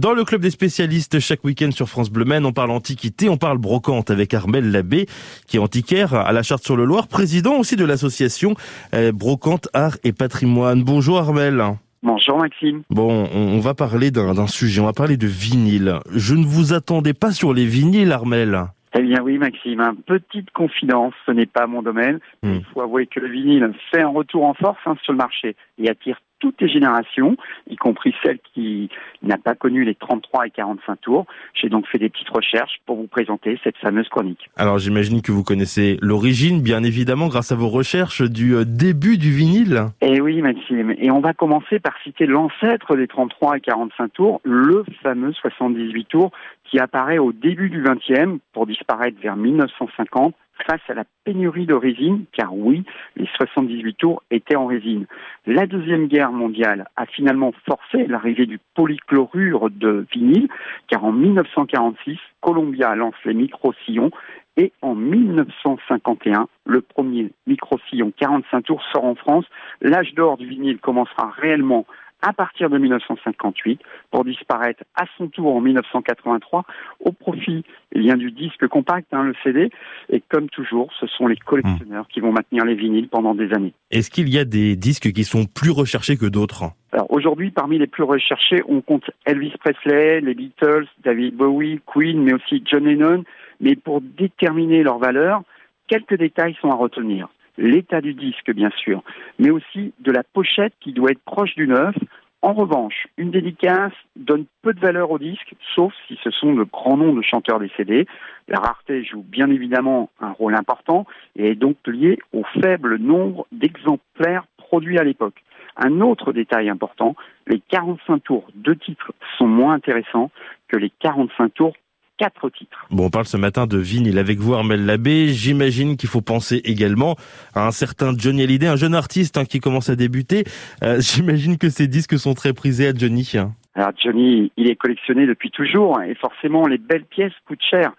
Dans le club des spécialistes, chaque week-end sur France Bleu Maine, on parle antiquité, on parle brocante avec Armel Labbé, qui est antiquaire à la Charte-sur-le-Loir, président aussi de l'association euh, Brocante Art et Patrimoine. Bonjour Armel. Bonjour Maxime. Bon, on va parler d'un sujet, on va parler de vinyle. Je ne vous attendais pas sur les vinyles, Armel. Eh bien oui Maxime, petite confidence, ce n'est pas mon domaine. Hmm. Il faut avouer que le vinyle fait un retour en force hein, sur le marché et attire toutes les générations, y compris celles qui n'ont pas connu les 33 et 45 tours. J'ai donc fait des petites recherches pour vous présenter cette fameuse chronique. Alors j'imagine que vous connaissez l'origine, bien évidemment, grâce à vos recherches du euh, début du vinyle. Eh oui, Maxime. Et on va commencer par citer l'ancêtre des 33 et 45 tours, le fameux 78 tours qui apparaît au début du 20e pour disparaître vers 1950 face à la pénurie de résine, car oui, les 78 tours étaient en résine. La Deuxième Guerre mondiale a finalement forcé l'arrivée du polychlorure de vinyle, car en 1946, Columbia lance les micro-sillons et en 1951, le premier micro-sillon 45 tours sort en France. L'âge d'or du vinyle commencera réellement à partir de 1958 pour disparaître à son tour en 1983 au profit eh bien, du disque compact, hein, le CD. Et comme toujours, ce sont les collectionneurs qui vont maintenir les vinyles pendant des années. Est-ce qu'il y a des disques qui sont plus recherchés que d'autres? Alors aujourd'hui, parmi les plus recherchés, on compte Elvis Presley, les Beatles, David Bowie, Queen, mais aussi John Lennon. Mais pour déterminer leur valeur, quelques détails sont à retenir l'état du disque bien sûr, mais aussi de la pochette qui doit être proche du neuf. En revanche, une dédicace donne peu de valeur au disque, sauf si ce sont de grands noms de chanteurs décédés. La rareté joue bien évidemment un rôle important et est donc liée au faible nombre d'exemplaires produits à l'époque. Un autre détail important, les 45 tours de titres sont moins intéressants que les 45 tours quatre titres. Bon, on parle ce matin de vinyle avec vous, Armel Labbé. J'imagine qu'il faut penser également à un certain Johnny Hallyday, un jeune artiste hein, qui commence à débuter. Euh, j'imagine que ces disques sont très prisés à Johnny. Alors Johnny, il est collectionné depuis toujours et forcément les belles pièces coûtent cher.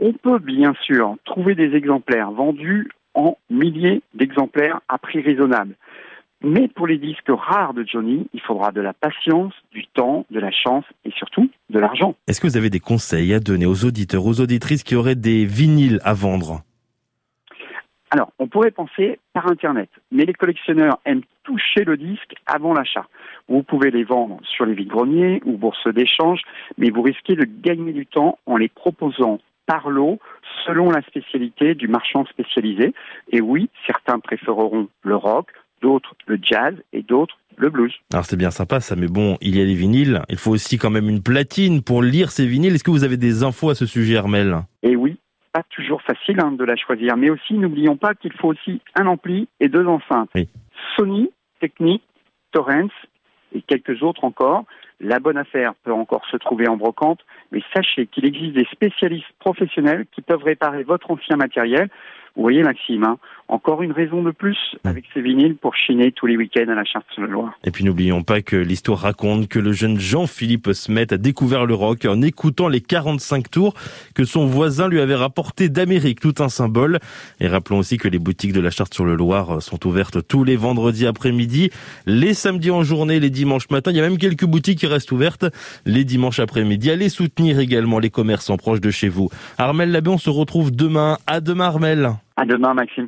On peut bien sûr trouver des exemplaires vendus en milliers d'exemplaires à prix raisonnable. Mais pour les disques rares de Johnny, il faudra de la patience, du temps, de la chance et surtout de l'argent. Est-ce que vous avez des conseils à donner aux auditeurs, aux auditrices qui auraient des vinyles à vendre? Alors, on pourrait penser par Internet, mais les collectionneurs aiment toucher le disque avant l'achat. Vous pouvez les vendre sur les vides-greniers ou bourses d'échange, mais vous risquez de gagner du temps en les proposant par lot selon la spécialité du marchand spécialisé. Et oui, certains préféreront le rock, d'autres le jazz et d'autres le blues. Alors c'est bien sympa ça, mais bon, il y a les vinyles. Il faut aussi quand même une platine pour lire ces vinyles. Est-ce que vous avez des infos à ce sujet, Hermel? Eh oui, pas toujours facile hein, de la choisir. Mais aussi, n'oublions pas qu'il faut aussi un ampli et deux enceintes. Sony, Technic, Torrens et quelques autres encore. La bonne affaire peut encore se trouver en brocante, mais sachez qu'il existe des spécialistes professionnels qui peuvent réparer votre ancien matériel vous voyez Maxime, hein, encore une raison de plus avec ces vinyles pour chiner tous les week-ends à la Charte-sur-le-Loir. Et puis n'oublions pas que l'histoire raconte que le jeune Jean-Philippe Smet a découvert le rock en écoutant les 45 tours que son voisin lui avait rapporté d'Amérique, tout un symbole. Et rappelons aussi que les boutiques de la Charte-sur-le-Loir sont ouvertes tous les vendredis après-midi, les samedis en journée, les dimanches matin. Il y a même quelques boutiques qui restent ouvertes les dimanches après-midi. Allez soutenir également les commerçants proches de chez vous. Armel Labbé, on se retrouve demain. À demain Armel. À demain, Maxime.